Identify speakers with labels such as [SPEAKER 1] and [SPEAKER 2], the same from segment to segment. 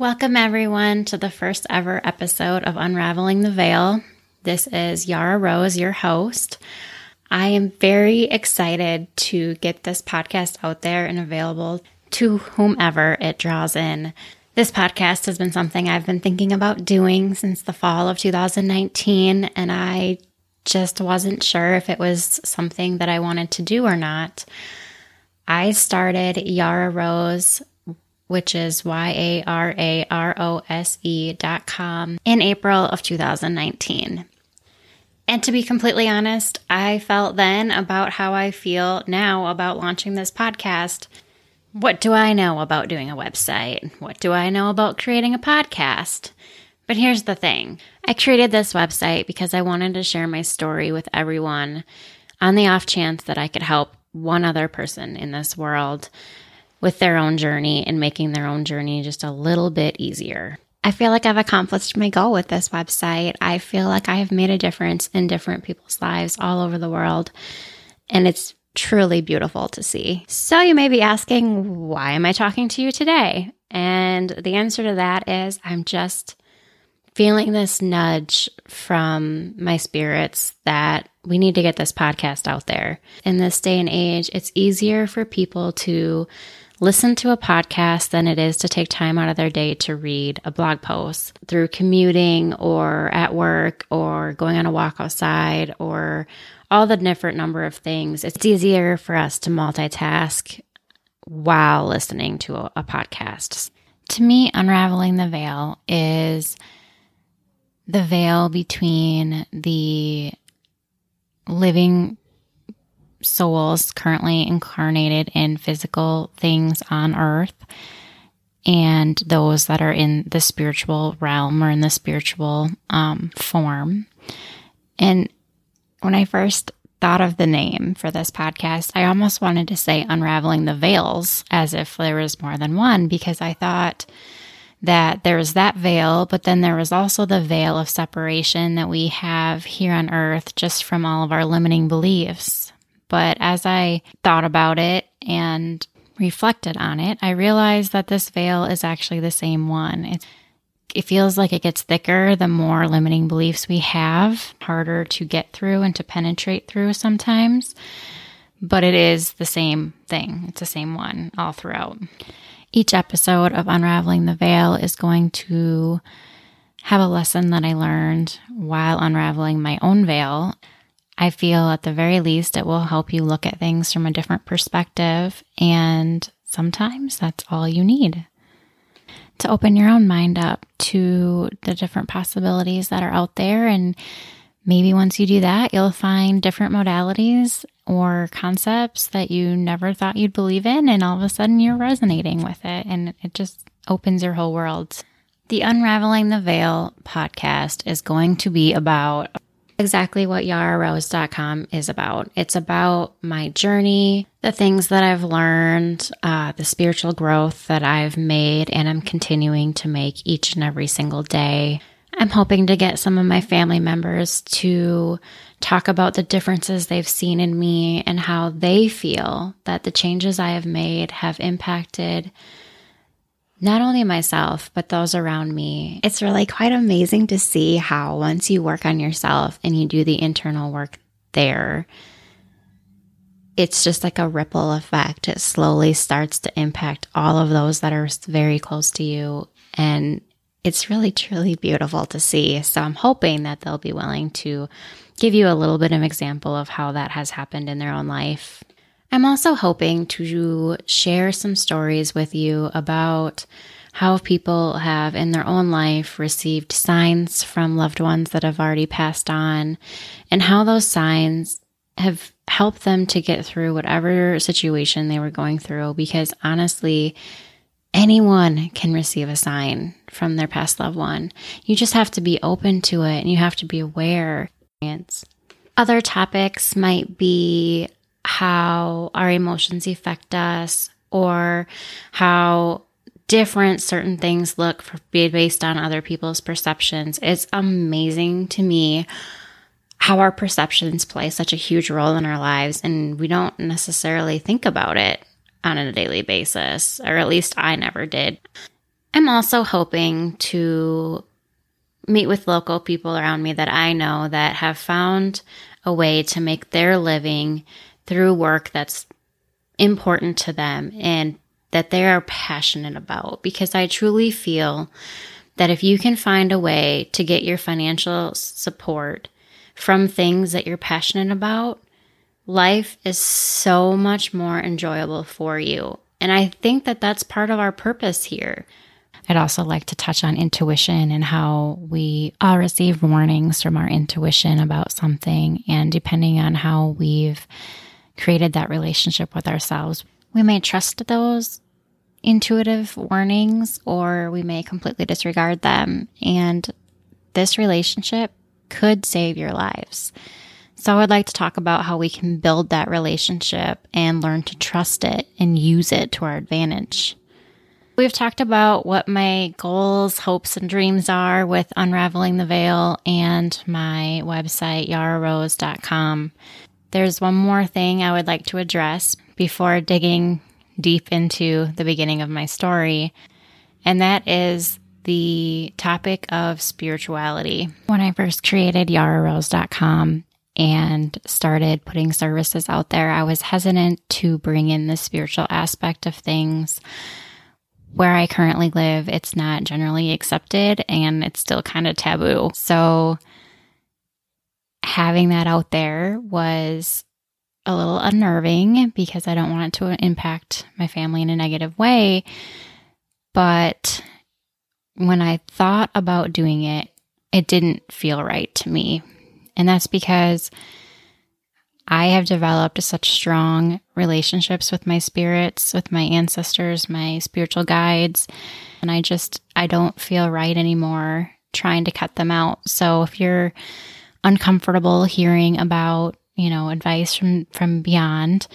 [SPEAKER 1] Welcome, everyone, to the first ever episode of Unraveling the Veil. This is Yara Rose, your host. I am very excited to get this podcast out there and available to whomever it draws in. This podcast has been something I've been thinking about doing since the fall of 2019, and I just wasn't sure if it was something that I wanted to do or not. I started Yara Rose, which is Y A R A R O S E dot com, in April of 2019. And to be completely honest, I felt then about how I feel now about launching this podcast. What do I know about doing a website? What do I know about creating a podcast? But here's the thing I created this website because I wanted to share my story with everyone on the off chance that I could help one other person in this world with their own journey and making their own journey just a little bit easier. I feel like I've accomplished my goal with this website. I feel like I have made a difference in different people's lives all over the world. And it's truly beautiful to see. So you may be asking, why am I talking to you today? And the answer to that is I'm just feeling this nudge from my spirits that we need to get this podcast out there. In this day and age, it's easier for people to listen to a podcast than it is to take time out of their day to read a blog post through commuting or at work or going on a walk outside or all the different number of things. It's easier for us to multitask while listening to a, a podcast. To me, unraveling the veil is the veil between the living souls currently incarnated in physical things on earth and those that are in the spiritual realm or in the spiritual um, form. And when I first thought of the name for this podcast, I almost wanted to say Unraveling the Veils as if there was more than one because I thought that there was that veil, but then there was also the veil of separation that we have here on earth just from all of our limiting beliefs. But as I thought about it and reflected on it, I realized that this veil is actually the same one. It, it feels like it gets thicker the more limiting beliefs we have, harder to get through and to penetrate through sometimes. But it is the same thing, it's the same one all throughout. Each episode of Unraveling the Veil is going to have a lesson that I learned while unraveling my own veil. I feel at the very least it will help you look at things from a different perspective, and sometimes that's all you need to open your own mind up to the different possibilities that are out there. And maybe once you do that, you'll find different modalities or concepts that you never thought you'd believe in, and all of a sudden you're resonating with it, and it just opens your whole world. The Unraveling the Veil podcast is going to be about exactly what yararose.com is about. It's about my journey, the things that I've learned, uh, the spiritual growth that I've made and I'm continuing to make each and every single day. I'm hoping to get some of my family members to talk about the differences they've seen in me and how they feel that the changes I have made have impacted not only myself, but those around me. It's really quite amazing to see how once you work on yourself and you do the internal work there, it's just like a ripple effect. It slowly starts to impact all of those that are very close to you. And it's really, truly beautiful to see. So I'm hoping that they'll be willing to give you a little bit of example of how that has happened in their own life I'm also hoping to share some stories with you about how people have in their own life received signs from loved ones that have already passed on and how those signs have helped them to get through whatever situation they were going through because honestly anyone can receive a sign from their past loved one. You just have to be open to it and you have to be aware other topics might be how our emotions affect us or how different certain things look for, based on other people's perceptions. It's amazing to me how our perceptions play such a huge role in our lives and we don't necessarily think about it on a daily basis, or at least I never did. I'm also hoping to meet with local people around me that I know that have found a way to make their living through work that's important to them and that they are passionate about. Because I truly feel that if you can find a way to get your financial support from things that you're passionate about, life is so much more enjoyable for you. And I think that that's part of our purpose here. I'd also like to touch on intuition and how we all receive warnings from our intuition about something. And depending on how we've created that relationship with ourselves, we may trust those intuitive warnings or we may completely disregard them. And this relationship could save your lives. So, I would like to talk about how we can build that relationship and learn to trust it and use it to our advantage. We've talked about what my goals, hopes, and dreams are with Unraveling the Veil and my website, yararose.com. There's one more thing I would like to address before digging deep into the beginning of my story, and that is the topic of spirituality. When I first created yararose.com and started putting services out there, I was hesitant to bring in the spiritual aspect of things where I currently live, it's not generally accepted and it's still kind of taboo. So having that out there was a little unnerving because I don't want it to impact my family in a negative way. But when I thought about doing it, it didn't feel right to me. And that's because I have developed such strong relationships with my spirits, with my ancestors, my spiritual guides, and I just I don't feel right anymore trying to cut them out. So if you're uncomfortable hearing about, you know, advice from from beyond,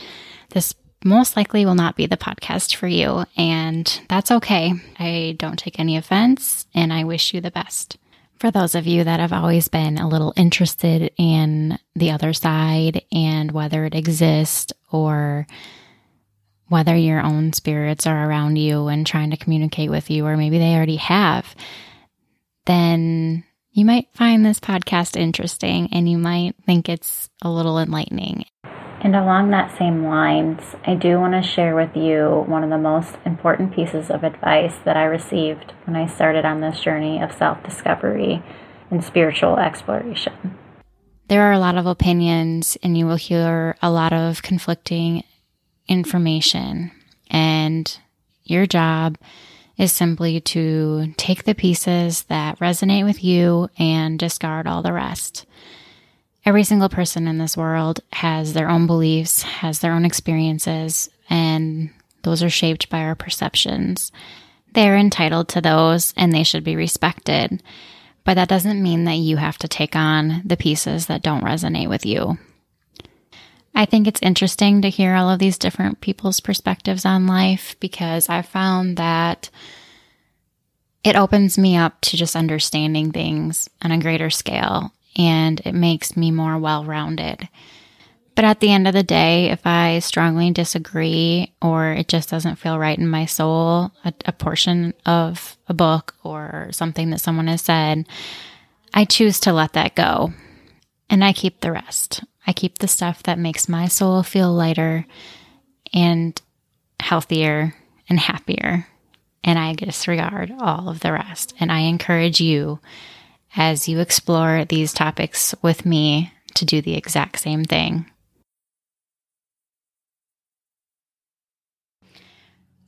[SPEAKER 1] this most likely will not be the podcast for you, and that's okay. I don't take any offense, and I wish you the best. For those of you that have always been a little interested in the other side and whether it exists or whether your own spirits are around you and trying to communicate with you, or maybe they already have, then you might find this podcast interesting and you might think it's a little enlightening. And along that same lines, I do want to share with you one of the most important pieces of advice that I received when I started on this journey of self discovery and spiritual exploration. There are a lot of opinions, and you will hear a lot of conflicting information. And your job is simply to take the pieces that resonate with you and discard all the rest. Every single person in this world has their own beliefs, has their own experiences, and those are shaped by our perceptions. They're entitled to those and they should be respected. But that doesn't mean that you have to take on the pieces that don't resonate with you. I think it's interesting to hear all of these different people's perspectives on life because I found that it opens me up to just understanding things on a greater scale and it makes me more well rounded. But at the end of the day, if I strongly disagree or it just doesn't feel right in my soul, a, a, portion of a book or something that someone has said, I choose to let that go. And I keep the rest. I keep the stuff that makes my soul feel lighter and healthier and happier. And I disregard all of the rest. And I encourage you as you explore these topics with me to do the exact same thing.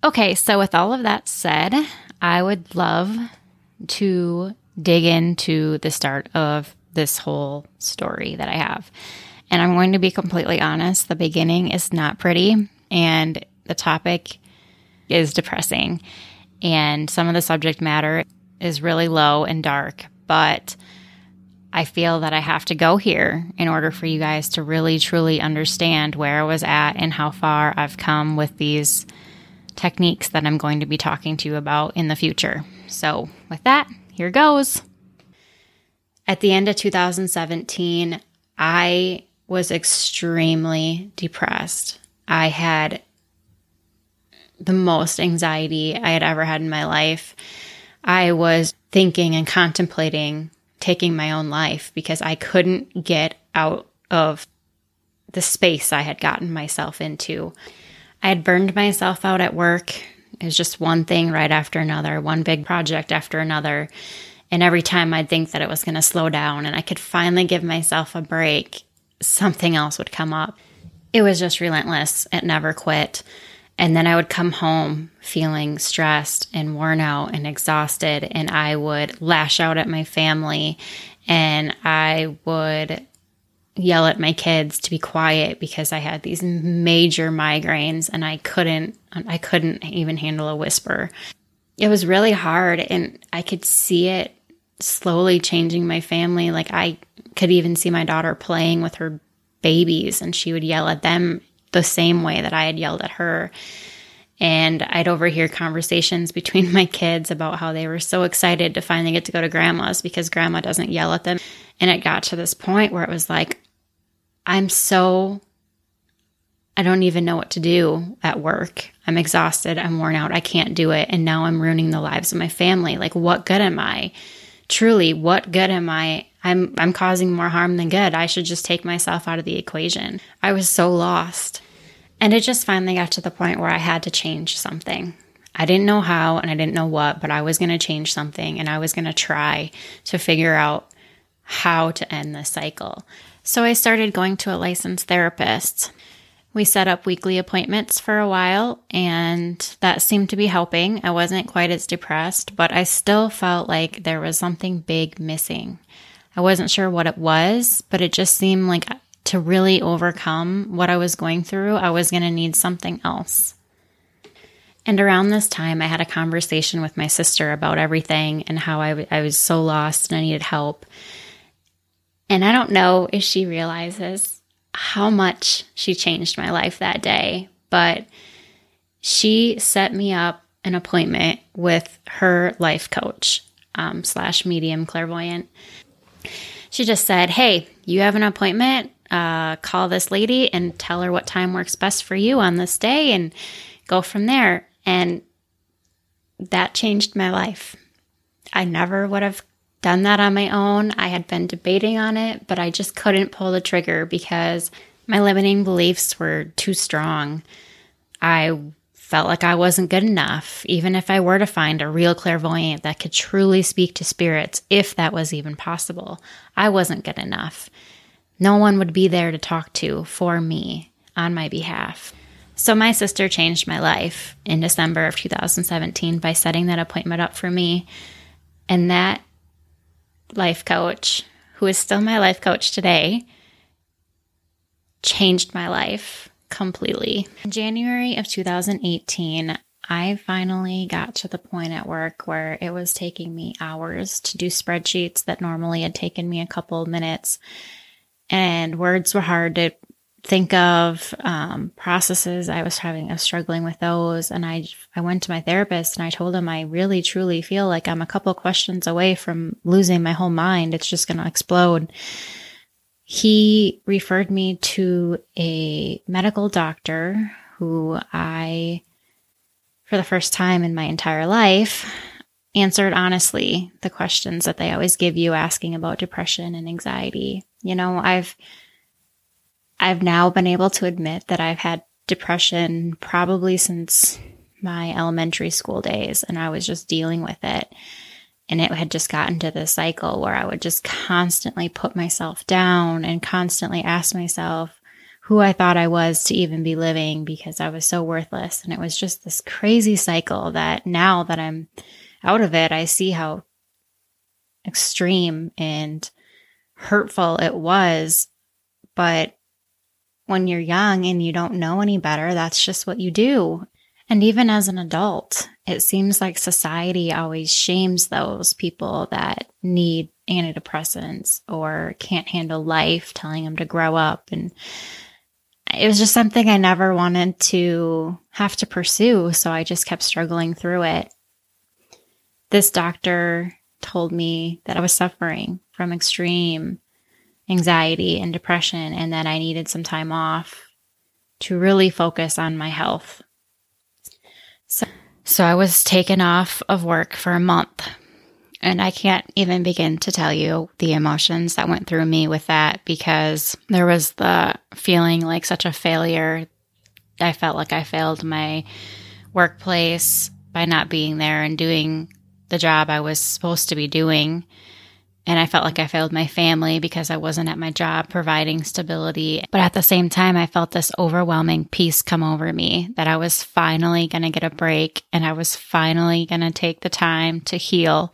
[SPEAKER 1] Okay, so with all of that said, I would love to dig into the start of this whole story that I have. And I'm going to be completely honest, the beginning is not pretty and the topic is depressing. And some of the subject matter is really low and dark, but I feel that I have to go here in order for you guys to really truly understand where I was at and how far I've come with these techniques that I'm going to be talking to you about in the future. So, with that, here goes. At the end of 2017, I was extremely depressed. I had the most anxiety I had ever had in my life. I was thinking and contemplating taking my own life because I couldn't get out of the space I had gotten myself into. I had burned myself out at work. It was just one thing right after another, one big project after another. And every time I'd think that it was going to slow down and I could finally give myself a break, something else would come up. It was just relentless. It never quit. And then I would come home feeling stressed and worn out and exhausted. And I would lash out at my family and I would yell at my kids to be quiet because I had these major migraines and I couldn't, I couldn't even handle a whisper. It was really hard and I could see it slowly changing my family. Like I could even see my daughter playing with her babies and she would yell at them the same way that I had yelled at her. And I'd overhear conversations between my kids about how they were so excited to finally get to go to grandma's because grandma doesn't yell at them. And it got to this point where it was like, I'm so, I don't even know what to do at work. I'm exhausted. I'm worn out. I can't do it. And now I'm ruining the lives of my family. Like, what good am I? Truly, what good am I? I'm, I'm causing more harm than good. I should just take myself out of the equation. I was so lost. And it just finally got to the point where I had to change something. I didn't know how and I didn't know what, but I was going to change something and I was going to try to figure out how to end this cycle. So I started going to a licensed therapist. We set up weekly appointments for a while, and that seemed to be helping. I wasn't quite as depressed, but I still felt like there was something big missing. I wasn't sure what it was, but it just seemed like to really overcome what I was going through, I was going to need something else. And around this time, I had a conversation with my sister about everything and how I, w- I was so lost and I needed help. And I don't know if she realizes how much she changed my life that day, but she set me up an appointment with her life coach um, slash medium clairvoyant. She just said, Hey, you have an appointment. Uh, call this lady and tell her what time works best for you on this day and go from there. And that changed my life. I never would have done that on my own. I had been debating on it, but I just couldn't pull the trigger because my limiting beliefs were too strong. I felt like I wasn't good enough, even if I were to find a real clairvoyant that could truly speak to spirits, if that was even possible. I wasn't good enough. No one would be there to talk to for me on my behalf. So, my sister changed my life in December of 2017 by setting that appointment up for me. And that life coach, who is still my life coach today, changed my life completely. In January of 2018, I finally got to the point at work where it was taking me hours to do spreadsheets that normally had taken me a couple minutes. And words were hard to think of um, processes I was having, I was struggling with those. And I, I went to my therapist and I told him I really truly feel like I'm a couple questions away from losing my whole mind. It's just going to explode. He referred me to a medical doctor who I, for the first time in my entire life, answered honestly the questions that they always give you asking about depression and anxiety. You know, I've, I've now been able to admit that I've had depression probably since my elementary school days and I was just dealing with it. And it had just gotten to this cycle where I would just constantly put myself down and constantly ask myself who I thought I was to even be living because I was so worthless. And it was just this crazy cycle that now that I'm out of it, I see how extreme and hurtful it was. But when you're young and you don't know any better, that's just what you do. And even as an adult, it seems like society always shames those people that need antidepressants or can't handle life, telling them to grow up. And it was just something I never wanted to have to pursue. So I just kept struggling through it. This doctor told me that I was suffering from extreme anxiety and depression, and that I needed some time off to really focus on my health. So so I was taken off of work for a month. And I can't even begin to tell you the emotions that went through me with that because there was the feeling like such a failure. I felt like I failed my workplace by not being there and doing the job I was supposed to be doing. And I felt like I failed my family because I wasn't at my job providing stability. But at the same time, I felt this overwhelming peace come over me that I was finally going to get a break and I was finally going to take the time to heal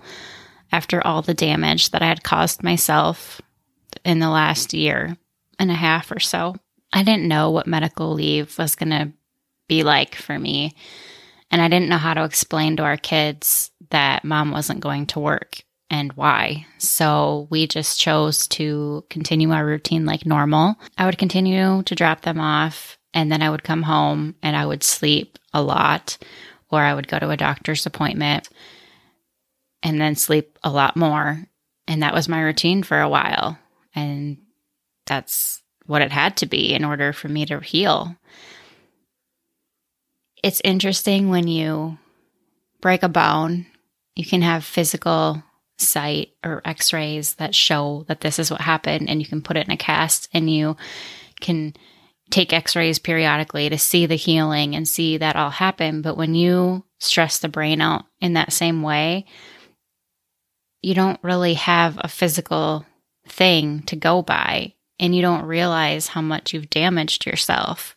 [SPEAKER 1] after all the damage that I had caused myself in the last year and a half or so. I didn't know what medical leave was going to be like for me. And I didn't know how to explain to our kids that mom wasn't going to work and why. So we just chose to continue our routine like normal. I would continue to drop them off and then I would come home and I would sleep a lot or I would go to a doctor's appointment and then sleep a lot more. And that was my routine for a while. And that's what it had to be in order for me to heal. It's interesting when you break a bone, you can have physical sight or x rays that show that this is what happened, and you can put it in a cast and you can take x rays periodically to see the healing and see that all happen. But when you stress the brain out in that same way, you don't really have a physical thing to go by and you don't realize how much you've damaged yourself.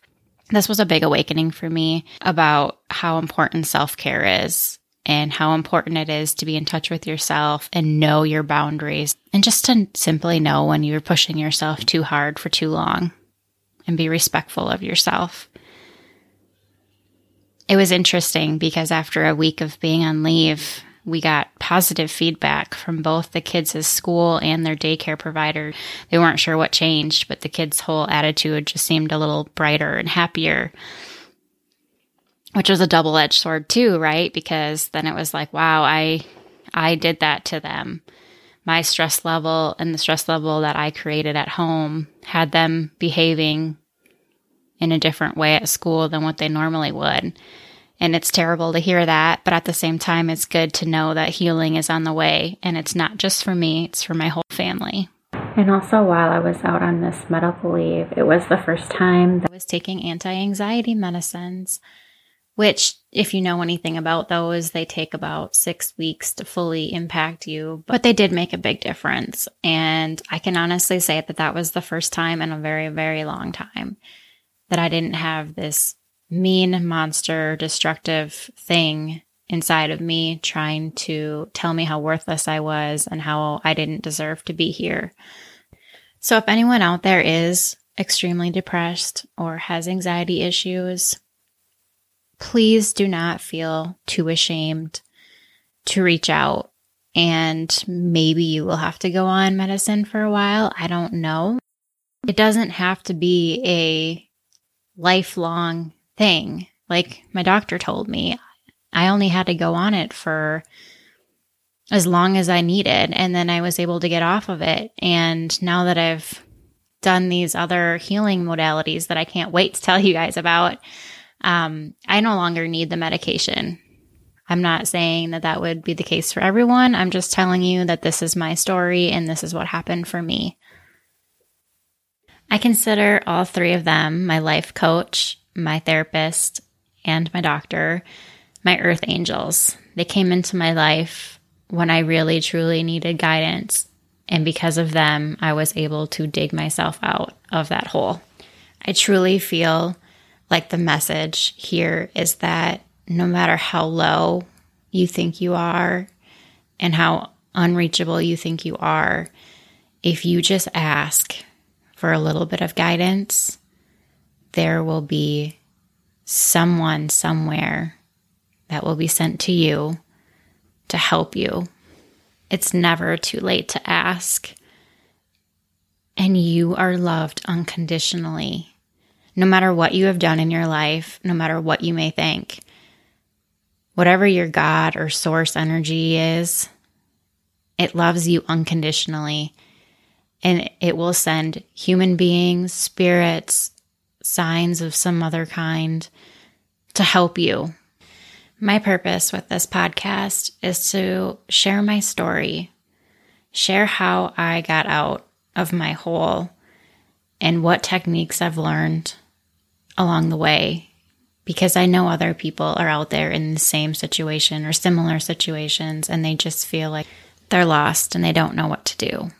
[SPEAKER 1] This was a big awakening for me about how important self care is and how important it is to be in touch with yourself and know your boundaries and just to simply know when you're pushing yourself too hard for too long and be respectful of yourself. It was interesting because after a week of being on leave, we got positive feedback from both the kids' school and their daycare provider. They weren't sure what changed, but the kids' whole attitude just seemed a little brighter and happier, which was a double edged sword too, right? Because then it was like, wow, I, I did that to them. My stress level and the stress level that I created at home had them behaving in a different way at school than what they normally would. And it's terrible to hear that. But at the same time, it's good to know that healing is on the way. And it's not just for me, it's for my whole family. And also, while I was out on this medical leave, it was the first time that I was taking anti anxiety medicines, which, if you know anything about those, they take about six weeks to fully impact you. But they did make a big difference. And I can honestly say that that was the first time in a very, very long time that I didn't have this mean, monster, destructive thing inside of me trying to tell me how worthless I was and how I didn't deserve to be here. So, if anyone out there is extremely depressed or has anxiety issues, please do not feel too ashamed to reach out. And maybe you will have to go on medicine for a while. I don't know. It doesn't have to be a lifelong thing. Like my doctor told me, I only had to go on it for as long as I needed. And then I was able to get off of it. And now that I've done these other healing modalities that I can't wait to tell you guys about, um, I no longer need the medication. I'm not saying that that would be the case for everyone. I'm just telling you that this is my story and this is what happened for me. I consider all three of them my life coach, my therapist, and my doctor, my earth angels. They came into my life when I really truly needed guidance. And because of them, I was able to dig myself out of that hole. I truly feel like the message here is that no matter how low you think you are and how unreachable you think you are, if you just ask for a little bit of guidance, there will be someone somewhere that will be sent to you to help you. It's never too late to ask. And you are loved unconditionally. No matter what you have done in your life, no matter what you may think, whatever your God or source energy is, it loves you unconditionally. And it will send human beings, spirits, signs of some other kind to help you. My purpose with this podcast is to share my story, share how I got out of my hole and what techniques I've learned along the way because I know other people are out there in the same situation or similar situations and they just feel like they're lost and they don't know what to do.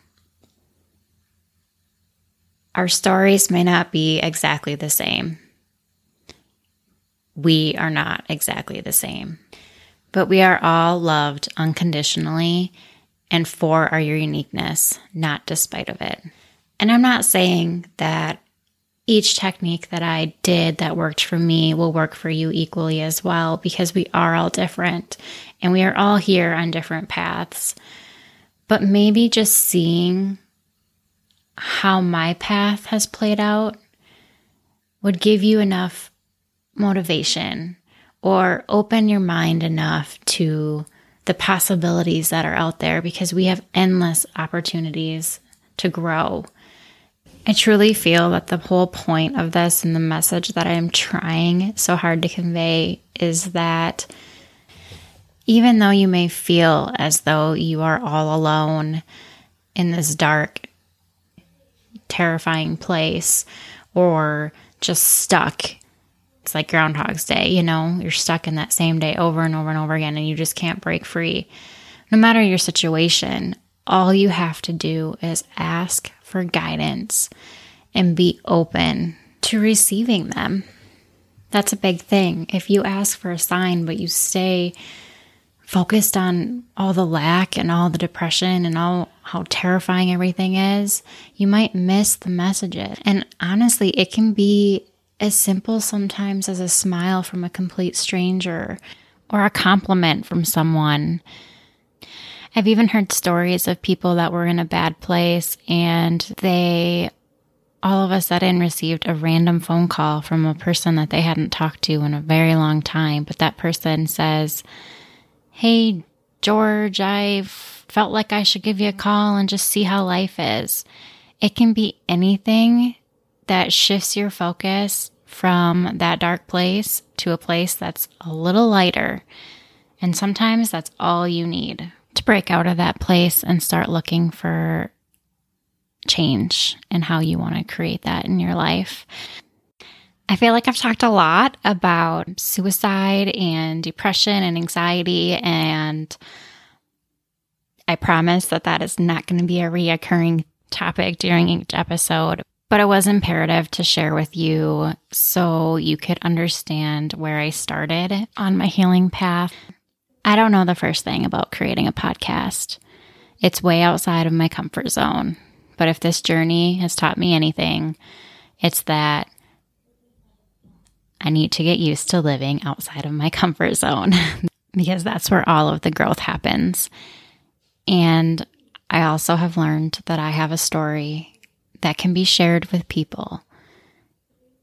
[SPEAKER 1] Our stories may not be exactly the same. We are not exactly the same, but we are all loved unconditionally and for our uniqueness, not despite of it. And I'm not saying that each technique that I did that worked for me will work for you equally as well because we are all different and we are all here on different paths. But maybe just seeing how my path has played out would give you enough motivation or open your mind enough to the possibilities that are out there because we have endless opportunities to grow I truly feel that the whole point of this and the message that I'm trying so hard to convey is that even though you may feel as though you are all alone in this dark, terrifying place or just stuck, it's like Groundhog's Day, you know, you're stuck in that same day over and over and over again and you just can't break free. No matter your situation, all you have to do is ask for guidance and be open to receiving them. That's a big thing. If you ask for a sign, but you stay focused on all the lack and all the depression and all how terrifying everything is, you might miss the messages. And honestly, it can be as simple sometimes as a smile from a complete stranger or a compliment from someone I've even heard stories of people that were in a bad place and they all of a sudden received a random phone call from a person that they hadn't talked to in a very long time. But that person says, Hey, George, I felt like I should give you a call and just see how life is. It can be anything that shifts your focus from that dark place to a place that's a little lighter. And sometimes that's all you need to break out of that place and start looking for change and how you want to create that in your life. I feel like I've talked a lot about suicide and depression and anxiety, and I promise that that is not going to be a reoccurring topic during each episode. But it was imperative to share with you so you could understand where I started on my healing path. I don't know the first thing about creating a podcast. It's way outside of my comfort zone. But if this journey has taught me anything, it's that I need to get used to living outside of my comfort zone because that's where all of the growth happens. And I also have learned that I have a story that can be shared with people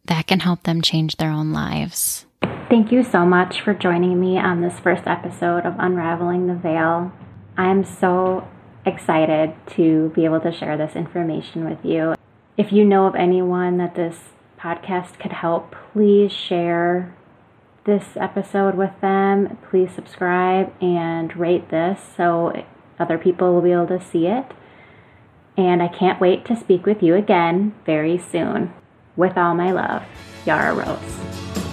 [SPEAKER 1] that can help them change their own lives. Thank you so much for joining me on this first episode of Unraveling the Veil. I am so excited to be able to share this information with you. If you know of anyone that this podcast could help, please share this episode with them. Please subscribe and rate this so other people will be able to see it. And I can't wait to speak with you again very soon. With all my love, Yara Rose.